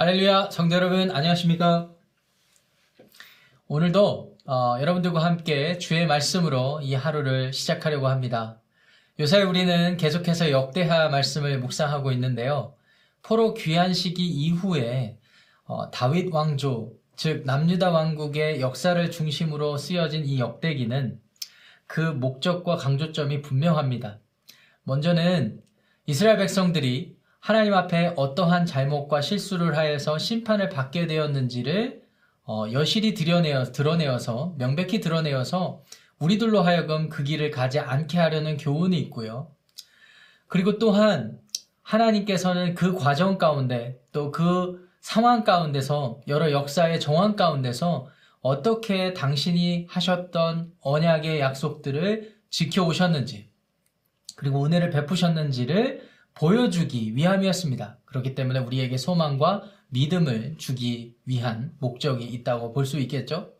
할렐루야, 성도 여러분, 안녕하십니까? 오늘도 어, 여러분들과 함께 주의 말씀으로 이 하루를 시작하려고 합니다. 요새 우리는 계속해서 역대하 말씀을 묵상하고 있는데요. 포로 귀한 시기 이후에 어, 다윗 왕조, 즉 남유다 왕국의 역사를 중심으로 쓰여진 이 역대기는 그 목적과 강조점이 분명합니다. 먼저는 이스라엘 백성들이 하나님 앞에 어떠한 잘못과 실수를 하여서 심판을 받게 되었는지를 어, 여실히 드러내어, 드러내어서 명백히 드러내어서 우리들로 하여금 그 길을 가지 않게 하려는 교훈이 있고요. 그리고 또한 하나님께서는 그 과정 가운데 또 그 상황 가운데서 여러 역사의 정황 가운데서 어떻게 당신이 하셨던 언약의 약속들을 지켜오셨는지 그리고 은혜를 베푸셨는지를 보여주기 위함이었습니다. 그렇기 때문에 우리에게 소망과 믿음을 주기 위한 목적이 있다고 볼 수 있겠죠?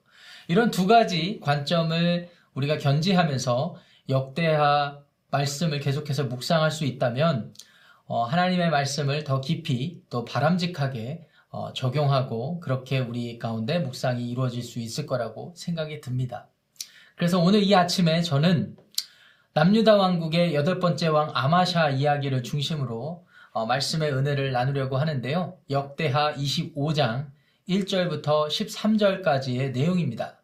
이런 두 가지 관점을 우리가 견지하면서 역대하 말씀을 계속해서 묵상할 수 있다면 어, 하나님의 말씀을 더 깊이 또 바람직하게 어, 적용하고 그렇게 우리 가운데 묵상이 이루어질 수 있을 거라고 생각이 듭니다. 그래서 오늘 이 아침에 저는 남유다 왕국의 여덟 번째 왕 아마샤 이야기를 중심으로 어, 말씀의 은혜를 나누려고 하는데요. 역대하 25장 1절부터 13절까지의 내용입니다.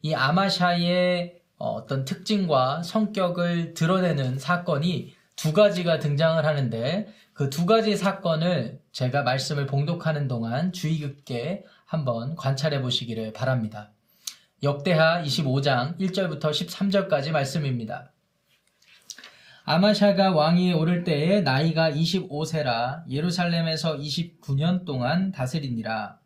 이 아마샤의 어떤 특징과 성격을 드러내는 사건이 두 가지가 등장을 하는데 그 두 가지 사건을 제가 말씀을 봉독하는 동안 주의 깊게 한번 관찰해 보시기를 바랍니다. 역대하 25장 1절부터 13절까지 말씀입니다. 아마샤가 왕위에 오를 때에 나이가 25세라 예루살렘에서 29년 동안 다스리니라.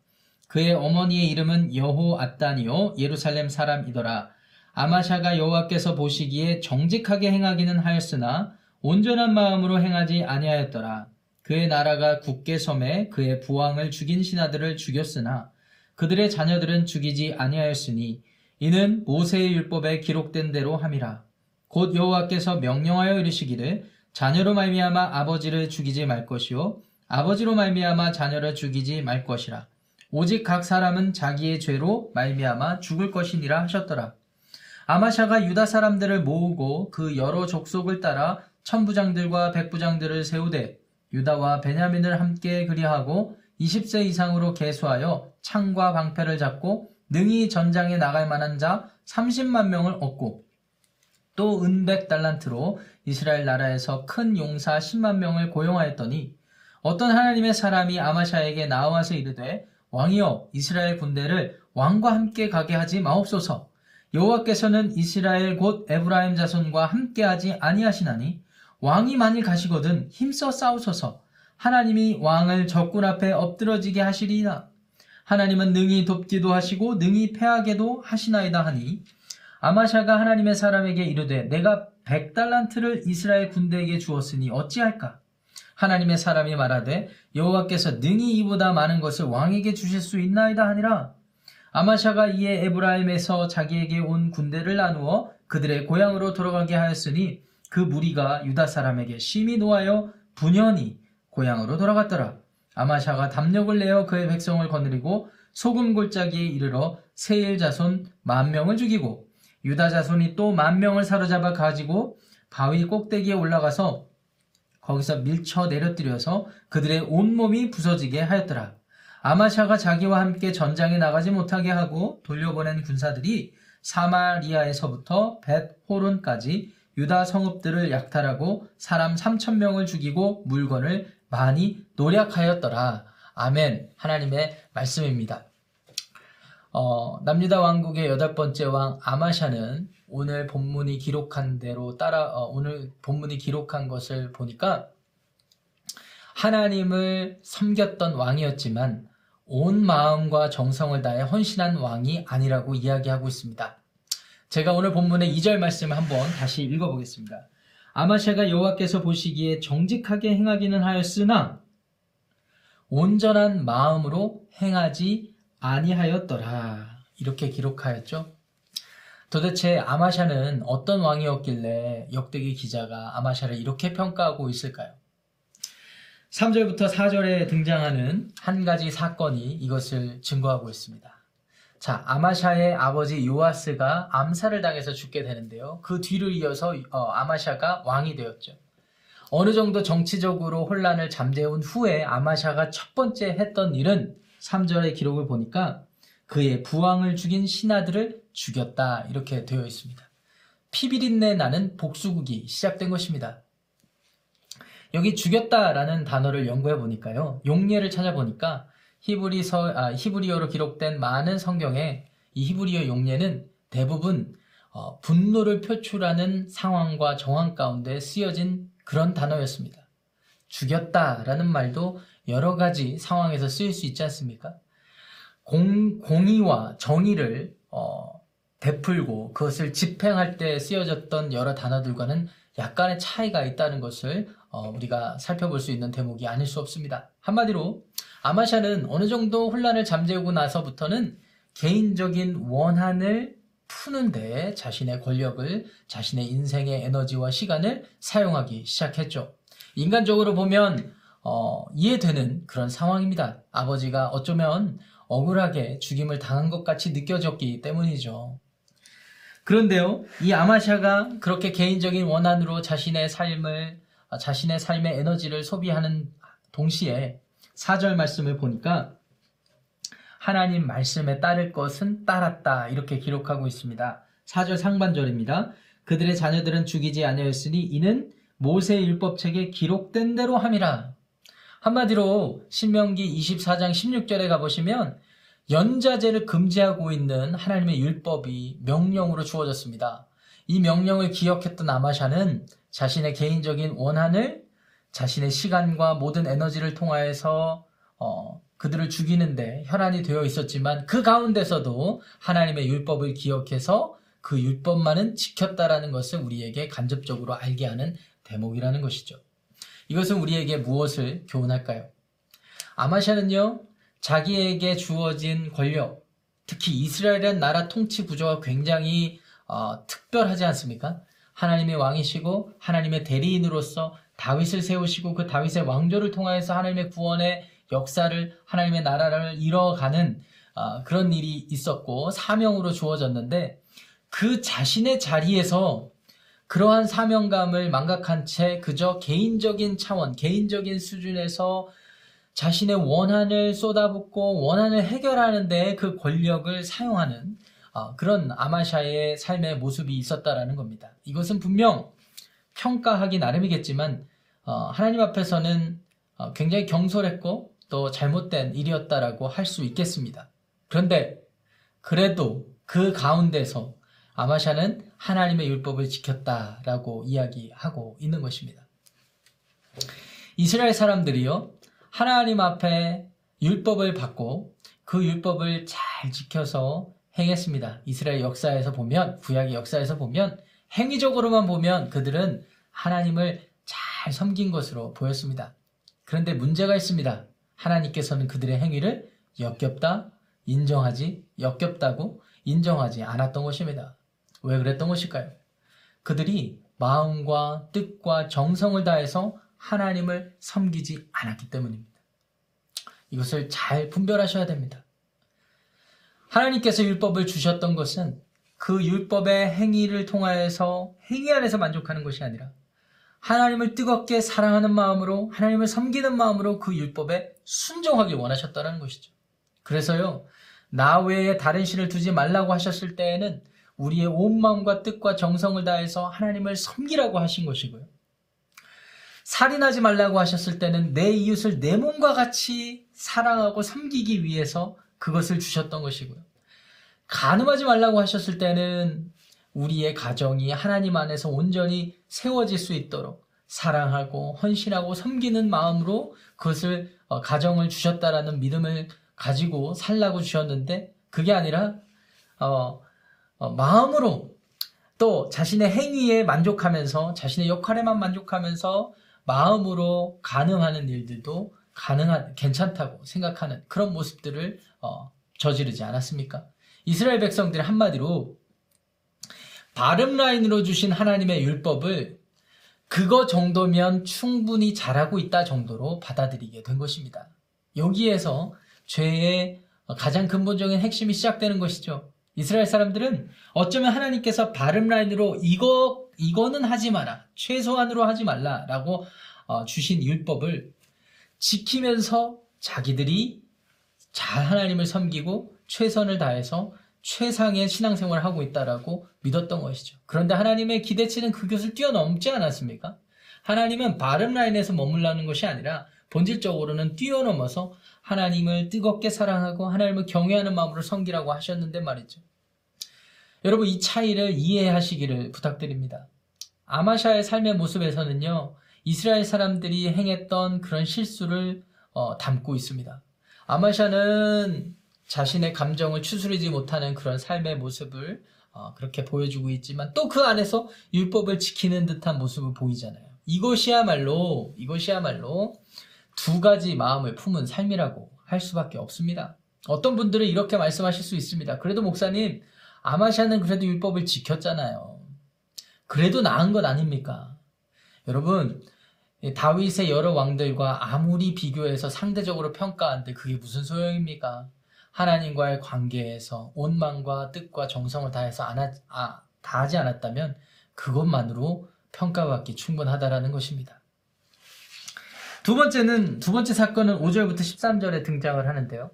그의 어머니의 이름은 여호 아따니요 예루살렘 사람이더라. 아마샤가 여호와께서 보시기에 정직하게 행하기는 하였으나 온전한 마음으로 행하지 아니하였더라. 그의 나라가 굳게 섬에 그의 부왕을 죽인 신하들을 죽였으나 그들의 자녀들은 죽이지 아니하였으니 이는 모세의 율법에 기록된 대로 함이라. 곧 여호와께서 명령하여 이르시기를 자녀로 말미암아 아버지를 죽이지 말 것이요 아버지로 말미암아 자녀를 죽이지 말 것이라. 오직 각 사람은 자기의 죄로 말미암아 죽을 것이니라 하셨더라. 아마샤가 유다 사람들을 모으고 그 여러 족속을 따라 천부장들과 백부장들을 세우되 유다와 베냐민을 함께 그리하고 20세 이상으로 계수하여 창과 방패를 잡고 능히 전장에 나갈 만한 자 30만 명을 얻고 또 은백 달란트로 이스라엘 나라에서 큰 용사 10만 명을 고용하였더니 어떤 하나님의 사람이 아마샤에게 나와서 이르되 왕이여 이스라엘 군대를 왕과 함께 가게 하지 마옵소서. 여호와께서는 이스라엘 곧 에브라임 자손과 함께 하지 아니하시나니 왕이 만일 가시거든 힘써 싸우소서. 하나님이 왕을 적군 앞에 엎드러지게 하시리이다. 하나님은 능히 돕기도 하시고 능히 패하게도 하시나이다 하니 아마샤가 하나님의 사람에게 이르되 내가 백달란트를 이스라엘 군대에게 주었으니 어찌할까? 하나님의 사람이 말하되 여호와께서 능히 이보다 많은 것을 왕에게 주실 수 있나이다 하니라. 아마샤가 이에 에브라임에서 자기에게 온 군대를 나누어 그들의 고향으로 돌아가게 하였으니 그 무리가 유다 사람에게 심히 놓아여 분연히 고향으로 돌아갔더라. 아마샤가 담력을 내어 그의 백성을 거느리고 소금 골짜기에 이르러 세일 자손 만 명을 죽이고 유다 자손이 또 만 명을 사로잡아 가지고 바위 꼭대기에 올라가서 거기서 밀쳐 내려뜨려서 그들의 온몸이 부서지게 하였더라. 아마샤가 자기와 함께 전장에 나가지 못하게 하고 돌려보낸 군사들이 사마리아에서부터 벳 호론까지 유다 성읍들을 약탈하고 사람 3천 명을 죽이고 물건을 많이 노력하였더라. 아멘. 하나님의 말씀입니다. 어, 남유다 왕국의 여덟 번째 왕 아마샤는 오늘 본문이 기록한 대로 따라 어, 오늘 본문이 기록한 것을 보니까 하나님을 섬겼던 왕이었지만 온 마음과 정성을 다해 헌신한 왕이 아니라고 이야기하고 있습니다. 제가 오늘 본문의 2절 말씀을 한번 다시 읽어보겠습니다. 아마샤가 여호와께서 보시기에 정직하게 행하기는 하였으나 온전한 마음으로 행하지 아니하였더라. 이렇게 기록하였죠. 도대체 아마샤는 어떤 왕이었길래 역대기 기자가 아마샤를 이렇게 평가하고 있을까요? 3절부터 4절에 등장하는 한 가지 사건이 이것을 증거하고 있습니다. 자, 아마샤의 아버지 요아스가 암살을 당해서 죽게 되는데요. 그 뒤를 이어서 어, 아마샤가 왕이 되었죠. 어느 정도 정치적으로 혼란을 잠재운 후에 아마샤가 첫 번째 했던 일은 3절의 기록을 보니까 그의 부왕을 죽인 신하들을 죽였다 이렇게 되어 있습니다. 피비린내 나는 복수국이 시작된 것입니다. 여기 죽였다라는 단어를 연구해 보니까요. 용례를 찾아보니까 히브리서 아, 히브리어로 기록된 많은 성경에 이 히브리어 용례는 대부분 어, 분노를 표출하는 상황과 정황 가운데 쓰여진 그런 단어였습니다. 죽였다라는 말도 여러 가지 상황에서 쓰일 수 있지 않습니까? 공, 공의와 정의를 어, 베풀고 그것을 집행할 때 쓰여졌던 여러 단어들과는 약간의 차이가 있다는 것을 어, 우리가 살펴볼 수 있는 대목이 아닐 수 없습니다. 한마디로 아마샤는 어느 정도 혼란을 잠재우고 나서부터는 개인적인 원한을 푸는데 자신의 권력을 자신의 인생의 에너지와 시간을 사용하기 시작했죠. 인간적으로 보면 어, 이해되는 그런 상황입니다. 아버지가 어쩌면 억울하게 죽임을 당한 것 같이 느껴졌기 때문이죠. 그런데요, 이 아마샤가 그렇게 개인적인 원한으로 자신의 삶을, 자신의 삶의 에너지를 소비하는 동시에 4절 말씀을 보니까 하나님 말씀에 따를 것은 따랐다. 이렇게 기록하고 있습니다. 4절 상반절입니다. 그들의 자녀들은 죽이지 아니하였으니 이는 모세 율법책에 기록된 대로 함이라. 한마디로 신명기 24장 16절에 가보시면 연자제를 금지하고 있는 하나님의 율법이 명령으로 주어졌습니다. 이 명령을 기억했던 아마샤는 자신의 개인적인 원한을 자신의 시간과 모든 에너지를 통하여서 어, 그들을 죽이는데 혈안이 되어 있었지만 그 가운데서도 하나님의 율법을 기억해서 그 율법만은 지켰다라는 것을 우리에게 간접적으로 알게 하는 대목이라는 것이죠. 이것은 우리에게 무엇을 교훈할까요? 아마샤는요, 자기에게 주어진 권력, 특히 이스라엘의 나라 통치 구조가 굉장히 어, 특별하지 않습니까? 하나님의 왕이시고 하나님의 대리인으로서 다윗을 세우시고 그 다윗의 왕조를 통하여서 하나님의 구원의 역사를 하나님의 나라를 이뤄가는 어, 그런 일이 있었고 사명으로 주어졌는데 그 자신의 자리에서 그러한 사명감을 망각한 채 그저 개인적인 차원, 개인적인 수준에서 자신의 원한을 쏟아붓고 원한을 해결하는 데 그 권력을 사용하는 어, 그런 아마샤의 삶의 모습이 있었다라는 겁니다. 이것은 분명 평가하기 나름이겠지만 어, 하나님 앞에서는 어, 굉장히 경솔했고 또 잘못된 일이었다라고 할 수 있겠습니다. 그런데 그래도 그 가운데서 아마샤는 하나님의 율법을 지켰다라고 이야기하고 있는 것입니다. 이스라엘 사람들이요, 하나님 앞에 율법을 받고 그 율법을 잘 지켜서 행했습니다. 이스라엘 역사에서 보면, 구약의 역사에서 보면, 행위적으로만 보면 그들은 하나님을 잘 섬긴 것으로 보였습니다. 그런데 문제가 있습니다. 하나님께서는 그들의 행위를 역겹다, 인정하지, 역겹다고 인정하지 않았던 것입니다. 왜 그랬던 것일까요? 그들이 마음과 뜻과 정성을 다해서 하나님을 섬기지 않았기 때문입니다. 이것을 잘 분별하셔야 됩니다. 하나님께서 율법을 주셨던 것은 그 율법의 행위를 통하여서 행위 안에서 만족하는 것이 아니라 하나님을 뜨겁게 사랑하는 마음으로 하나님을 섬기는 마음으로 그 율법에 순종하길 원하셨다는 것이죠. 그래서요, 나 외에 다른 신을 두지 말라고 하셨을 때에는 우리의 온 마음과 뜻과 정성을 다해서 하나님을 섬기라고 하신 것이고요. 살인하지 말라고 하셨을 때는 내 이웃을 내 몸과 같이 사랑하고 섬기기 위해서 그것을 주셨던 것이고요. 간음하지 말라고 하셨을 때는 우리의 가정이 하나님 안에서 온전히 세워질 수 있도록 사랑하고 헌신하고 섬기는 마음으로 그것을 어, 가정을 주셨다라는 믿음을 가지고 살라고 주셨는데 그게 아니라 어, 어, 마음으로 또 자신의 행위에 만족하면서 자신의 역할에만 만족하면서 마음으로 가능하는 일들도 가능한 괜찮다고 생각하는 그런 모습들을 어, 저지르지 않았습니까? 이스라엘 백성들이 한마디로 바름 라인으로 주신 하나님의 율법을 그거 정도면 충분히 잘하고 있다 정도로 받아들이게 된 것입니다. 여기에서 죄의 가장 근본적인 핵심이 시작되는 것이죠. 이스라엘 사람들은 어쩌면 하나님께서 바름 라인으로 이거 이거는 하지 마라 최소한으로 하지 말라라고 어, 주신 율법을 지키면서 자기들이 잘 하나님을 섬기고 최선을 다해서 최상의 신앙생활을 하고 있다라고 믿었던 것이죠. 그런데 하나님의 기대치는 그 것을 뛰어넘지 않았습니까? 하나님은 바름 라인에서 머물라는 것이 아니라 본질적으로는 뛰어넘어서 하나님을 뜨겁게 사랑하고 하나님을 경외하는 마음으로 섬기라고 하셨는데 말이죠. 여러분 이 차이를 이해하시기를 부탁드립니다. 아마샤의 삶의 모습에서는요. 이스라엘 사람들이 행했던 그런 실수를 어, 담고 있습니다. 아마샤는 자신의 감정을 추스르지 못하는 그런 삶의 모습을 어, 그렇게 보여주고 있지만 또 그 안에서 율법을 지키는 듯한 모습을 보이잖아요. 이것이야말로 이것이야말로 두 가지 마음을 품은 삶이라고 할 수밖에 없습니다. 어떤 분들은 이렇게 말씀하실 수 있습니다. 그래도 목사님 아마샤는 그래도 율법을 지켰잖아요. 그래도 나은 것 아닙니까? 여러분 다윗의 여러 왕들과 아무리 비교해서 상대적으로 평가한데 그게 무슨 소용입니까? 하나님과의 관계에서 온 마음과 뜻과 정성을 다해서 안 하, 아, 다하지 않았다면 그것만으로 평가받기 충분하다라는 것입니다. 두 번째는 두 번째 사건은 5절부터 13절에 등장을 하는데요.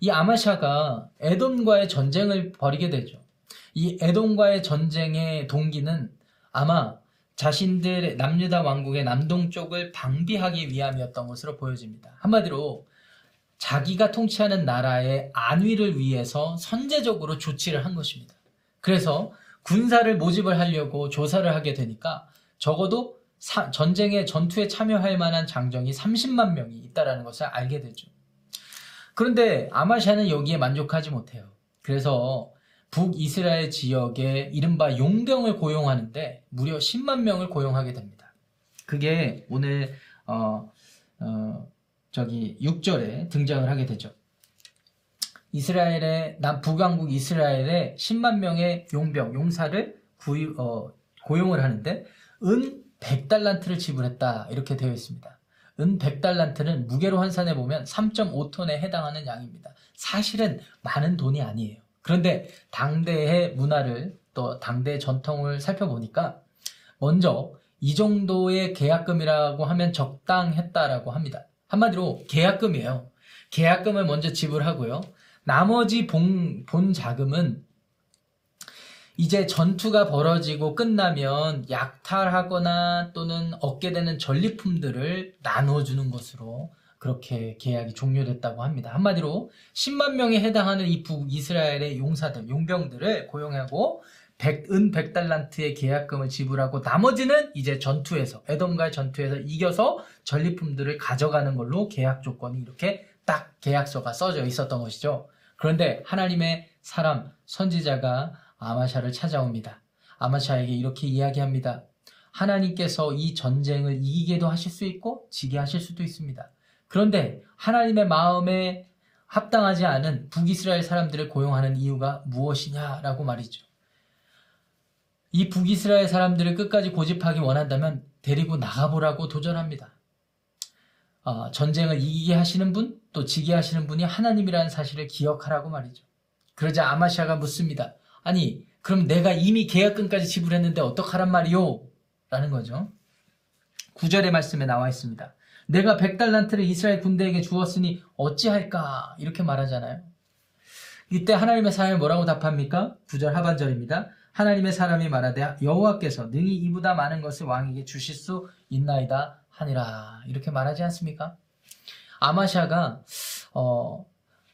이 아마샤가 에돔과의 전쟁을 벌이게 되죠. 이 에돔과의 전쟁의 동기는 아마 자신들의 남유다 왕국의 남동쪽을 방비하기 위함이었던 것으로 보여집니다. 한마디로 자기가 통치하는 나라의 안위를 위해서 선제적으로 조치를 한 것입니다. 그래서 군사를 모집을 하려고 조사를 하게 되니까 적어도 사, 전쟁에 전투에 참여할 만한 장정이 30만 명이 있다라는 것을 알게 되죠. 그런데 아마샤는 여기에 만족하지 못해요. 그래서 북이스라엘 지역에 이른바 용병을 고용하는데 무려 10만 명을 고용하게 됩니다. 그게 오늘 어, 어, 저기 6절에 등장을 하게 되죠. 이스라엘의 남 북왕국 이스라엘의 10만 명의 용병 용사를 구유, 어, 고용을 하는데 은 100달란트를 지불했다 이렇게 되어 있습니다. 은 100달란트는 무게로 환산해 보면 3.5톤에 해당하는 양입니다. 사실은 많은 돈이 아니에요. 그런데 당대의 문화를 또 당대의 전통을 살펴보니까 먼저 이 정도의 계약금이라고 하면 적당했다라고 합니다. 한마디로 계약금이에요. 계약금을 먼저 지불하고요. 나머지 본, 본 자금은 이제 전투가 벌어지고 끝나면 약탈하거나 또는 얻게 되는 전리품들을 나눠주는 것으로 그렇게 계약이 종료됐다고 합니다. 한마디로 10만 명에 해당하는 이 북이스라엘의 용사들, 용병들을 고용하고 100, 은 100달란트의 계약금을 지불하고 나머지는 이제 전투에서 에돔과의 전투에서 이겨서 전리품들을 가져가는 걸로 계약 조건이 이렇게 딱 계약서가 써져 있었던 것이죠. 그런데 하나님의 사람 선지자가 아마샤를 찾아옵니다. 아마샤에게 이렇게 이야기합니다. 하나님께서 이 전쟁을 이기게도 하실 수 있고 지게 하실 수도 있습니다. 그런데 하나님의 마음에 합당하지 않은 북이스라엘 사람들을 고용하는 이유가 무엇이냐라고 말이죠. 이 북이스라엘 사람들을 끝까지 고집하기 원한다면 데리고 나가보라고 도전합니다. 어, 전쟁을 이기게 하시는 분, 또 지게 하시는 분이 하나님이라는 사실을 기억하라고 말이죠. 그러자 아마시아가 묻습니다. 아니, 그럼 내가 이미 계약금까지 지불했는데 어떡하란 말이오? 라는 거죠. 구절의 말씀에 나와 있습니다. 내가 백달란트를 이스라엘 군대에게 주었으니 어찌할까? 이렇게 말하잖아요. 이때 하나님의 사람이 뭐라고 답합니까? 구절 하반절입니다. 하나님의 사람이 말하되 여호와께서 능히 이보다 많은 것을 왕에게 주실 수 있나이다 하니라 이렇게 말하지 않습니까? 아마샤가 어,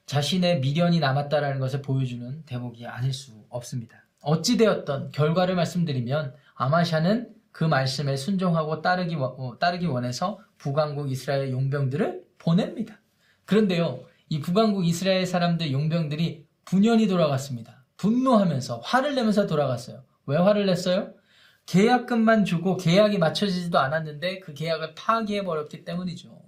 자신의 미련이 남았다라는 것을 보여주는 대목이 아닐 수 없습니다. 어찌되었던 결과를 말씀드리면 아마샤는 그 말씀에 순종하고 따르기, 어, 따르기 원해서 북왕국 이스라엘 용병들을 보냅니다. 그런데요, 이 북왕국 이스라엘 사람들 용병들이 분연히 돌아갔습니다. 분노하면서 화를 내면서 돌아갔어요. 왜 화를 냈어요? 계약금만 주고 계약이 맞춰지지도 않았는데 그 계약을 파기해 버렸기 때문이죠.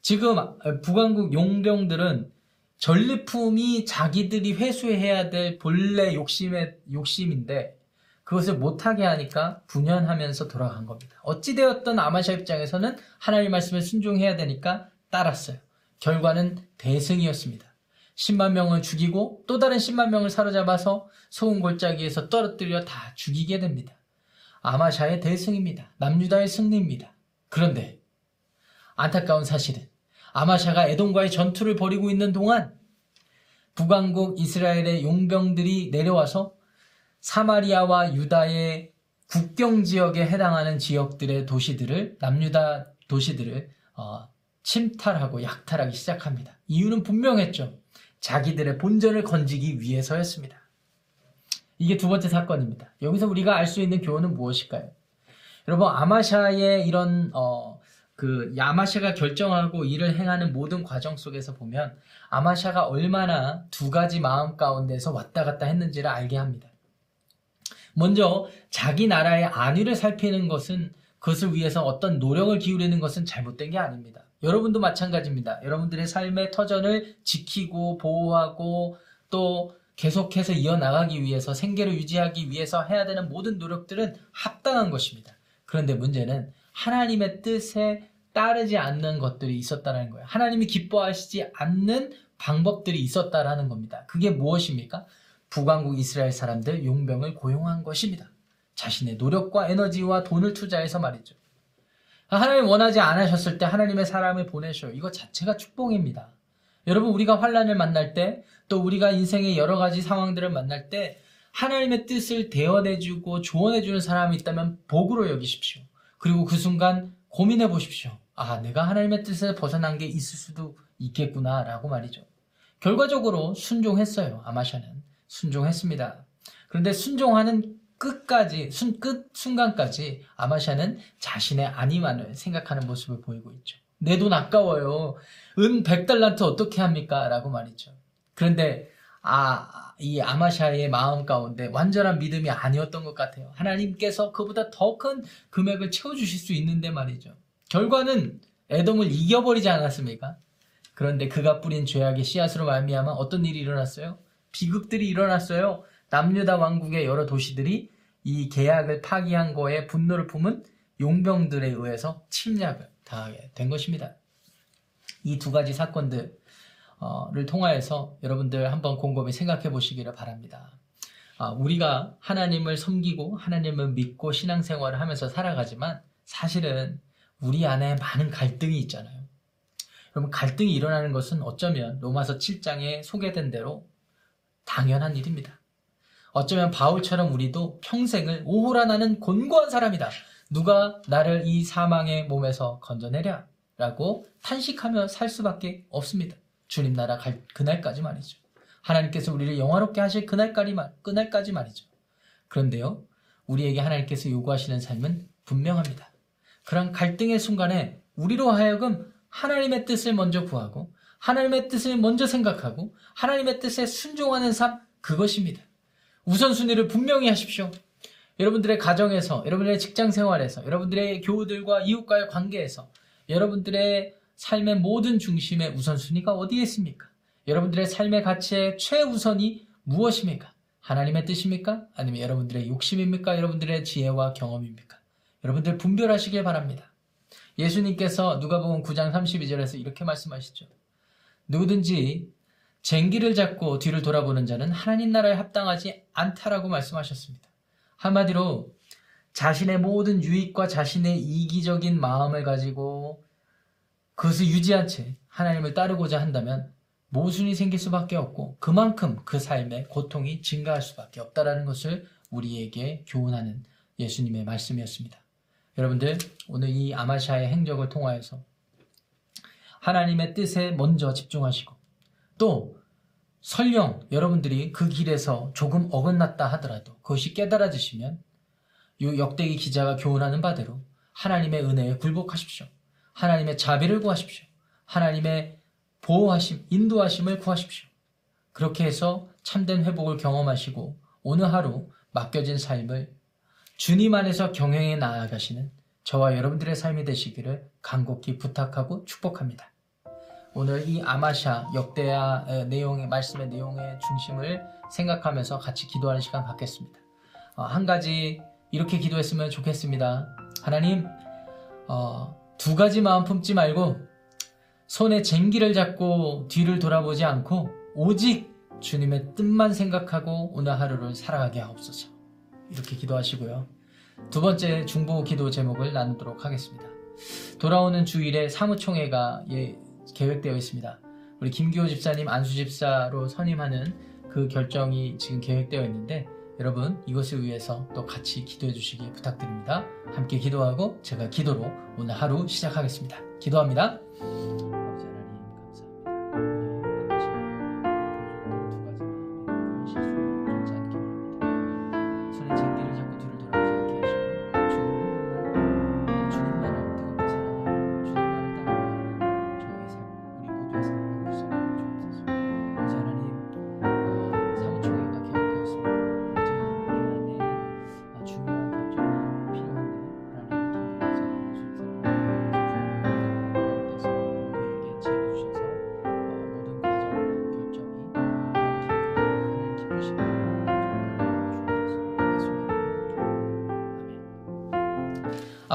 지금 북왕국 용병들은 전리품이 자기들이 회수해야 될 본래 욕심의 욕심인데 그것을 못하게 하니까 분연하면서 돌아간 겁니다. 어찌되었던 아마샤 입장에서는 하나님 말씀을 순종해야 되니까 따랐어요. 결과는 대승이었습니다. 10만 명을 죽이고 또 다른 10만 명을 사로잡아서 소금 골짜기에서 떨어뜨려 다 죽이게 됩니다. 아마샤의 대승입니다. 남유다의 승리입니다. 그런데 안타까운 사실은 아마샤가 에돔과의 전투를 벌이고 있는 동안 북왕국 이스라엘의 용병들이 내려와서 사마리아와 유다의 국경 지역에 해당하는 지역들의 도시들을 남유다 도시들을 어, 침탈하고 약탈하기 시작합니다. 이유는 분명했죠. 자기들의 본전을 건지기 위해서였습니다. 이게 두 번째 사건입니다. 여기서 우리가 알 수 있는 교훈은 무엇일까요? 여러분 아마샤의 이런 어, 그 야마샤가 결정하고 일을 행하는 모든 과정 속에서 보면 아마샤가 얼마나 두 가지 마음 가운데서 왔다 갔다 했는지를 알게 합니다. 먼저 자기 나라의 안위를 살피는 것은 그것을 위해서 어떤 노력을 기울이는 것은 잘못된 게 아닙니다. 여러분도 마찬가지입니다. 여러분들의 삶의 터전을 지키고 보호하고 또 계속해서 이어나가기 위해서 생계를 유지하기 위해서 해야 되는 모든 노력들은 합당한 것입니다. 그런데 문제는 하나님의 뜻에 따르지 않는 것들이 있었다는 거예요. 하나님이 기뻐하시지 않는 방법들이 있었다라는 겁니다. 그게 무엇입니까? 북왕국 이스라엘 사람들 용병을 고용한 것입니다. 자신의 노력과 에너지와 돈을 투자해서 말이죠. 하나님 원하지 않으셨을 때 하나님의 사람을 보내셔. 이거 자체가 축복입니다. 여러분 우리가 환란을 만날 때 또 우리가 인생의 여러 가지 상황들을 만날 때 하나님의 뜻을 대언해주고 조언해주는 사람이 있다면 복으로 여기십시오. 그리고 그 순간 고민해 보십시오. 아, 내가 하나님의 뜻에 벗어난 게 있을 수도 있겠구나, 라고 말이죠. 결과적으로 순종했어요, 아마샤는. 순종했습니다. 그런데 순종하는 끝까지, 순, 끝 순간까지 아마샤는 자신의 아니만을 생각하는 모습을 보이고 있죠. 내 돈 아까워요. 은 100달란트 어떻게 합니까? 라고 말이죠. 그런데, 아, 이 아마샤의 마음 가운데 완전한 믿음이 아니었던 것 같아요. 하나님께서 그보다 더 큰 금액을 채워주실 수 있는데 말이죠. 결과는 에돔을 이겨버리지 않았습니까? 그런데 그가 뿌린 죄악의 씨앗으로 말미암아 어떤 일이 일어났어요? 비극들이 일어났어요. 남유다 왕국의 여러 도시들이 이 계약을 파기한 거에 분노를 품은 용병들에 의해서 침략을 당하게 된 것입니다. 이 두 가지 사건들 을 통하여서 여러분들 한번 곰곰이 생각해 보시기를 바랍니다. 아, 우리가 하나님을 섬기고 하나님을 믿고 신앙생활을 하면서 살아가지만 사실은 우리 안에 많은 갈등이 있잖아요. 여러분 갈등이 일어나는 것은 어쩌면 로마서 7장에 소개된 대로 당연한 일입니다. 어쩌면 바울처럼 우리도 평생을 오호라 나는 곤고한 사람이다. 누가 나를 이 사망의 몸에서 건져내랴? 라고 탄식하며 살 수밖에 없습니다. 주님 나라 갈 그날까지 말이죠. 하나님께서 우리를 영화롭게 하실 그날까지, 그날까지 말이죠. 그런데요, 우리에게 하나님께서 요구하시는 삶은 분명합니다. 그런 갈등의 순간에 우리로 하여금 하나님의 뜻을 먼저 구하고 하나님의 뜻을 먼저 생각하고 하나님의 뜻에 순종하는 삶 그것입니다. 우선순위를 분명히 하십시오. 여러분들의 가정에서, 여러분들의 직장 생활에서, 여러분들의 교우들과 이웃과의 관계에서, 여러분들의 삶의 모든 중심의 우선순위가 어디에 있습니까? 여러분들의 삶의 가치의 최우선이 무엇입니까? 하나님의 뜻입니까? 아니면 여러분들의 욕심입니까? 여러분들의 지혜와 경험입니까? 여러분들 분별하시길 바랍니다. 예수님께서 누가복음 9장 32절에서 이렇게 말씀하시죠. 누구든지 쟁기를 잡고 뒤를 돌아보는 자는 하나님 나라에 합당하지 않다라고 말씀하셨습니다. 한마디로 자신의 모든 유익과 자신의 이기적인 마음을 가지고 그것을 유지한 채 하나님을 따르고자 한다면 모순이 생길 수밖에 없고 그만큼 그 삶의 고통이 증가할 수밖에 없다라는 것을 우리에게 교훈하는 예수님의 말씀이었습니다. 여러분들 오늘 이 아마샤의 행적을 통하여서 하나님의 뜻에 먼저 집중하시고 또 설령 여러분들이 그 길에서 조금 어긋났다 하더라도 그것이 깨달아지시면 이 역대기 기자가 교훈하는 바대로 하나님의 은혜에 굴복하십시오. 하나님의 자비를 구하십시오. 하나님의 보호하심, 인도하심을 구하십시오. 그렇게 해서 참된 회복을 경험하시고 오늘 하루 맡겨진 삶을 주님 안에서 경영해 나아가시는 저와 여러분들의 삶이 되시기를 간곡히 부탁하고 축복합니다. 오늘 이 아마샤 역대야 내용의 말씀의 내용의 중심을 생각하면서 같이 기도하는 시간 갖겠습니다. 어, 한 가지 이렇게 기도했으면 좋겠습니다. 하나님, 어, 두 가지 마음 품지 말고 손에 쟁기를 잡고 뒤를 돌아보지 않고 오직 주님의 뜻만 생각하고 오늘 하루를 살아가게 하옵소서. 이렇게 기도하시고요. 두 번째 중보 기도 제목을 나누도록 하겠습니다. 돌아오는 주일에 사무총회가 예, 계획되어 있습니다. 우리 김기호 집사님 안수 집사로 선임하는 그 결정이 지금 계획되어 있는데 여러분 이것을 위해서 또 같이 기도해 주시기 부탁드립니다. 함께 기도하고 제가 기도로 오늘 하루 시작하겠습니다. 기도합니다.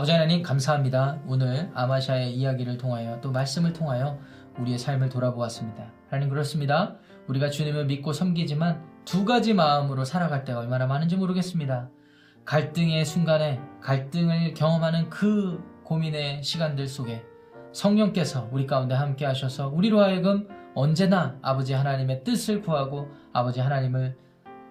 아버지 하나님 감사합니다. 오늘 아마샤의 이야기를 통하여 또 말씀을 통하여 우리의 삶을 돌아보았습니다. 하나님 그렇습니다. 우리가 주님을 믿고 섬기지만 두 가지 마음으로 살아갈 때가 얼마나 많은지 모르겠습니다. 갈등의 순간에 갈등을 경험하는 그 고민의 시간들 속에 성령께서 우리 가운데 함께 하셔서 우리로 하여금 언제나 아버지 하나님의 뜻을 구하고 아버지 하나님을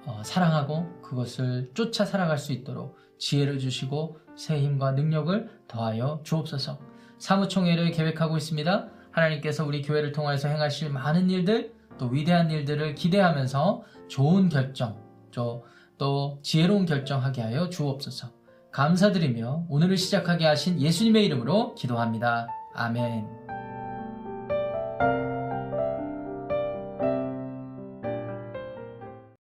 어, 사랑하고 그것을 쫓아 살아갈 수 있도록 지혜를 주시고 새 힘과 능력을 더하여 주옵소서. 사무총회를 계획하고 있습니다. 하나님께서 우리 교회를 통해서 행하실 많은 일들, 또 위대한 일들을 기대하면서 좋은 결정, 또, 또 지혜로운 결정하게 하여 주옵소서. 감사드리며 오늘을 시작하게 하신 예수님의 이름으로 기도합니다. 아멘.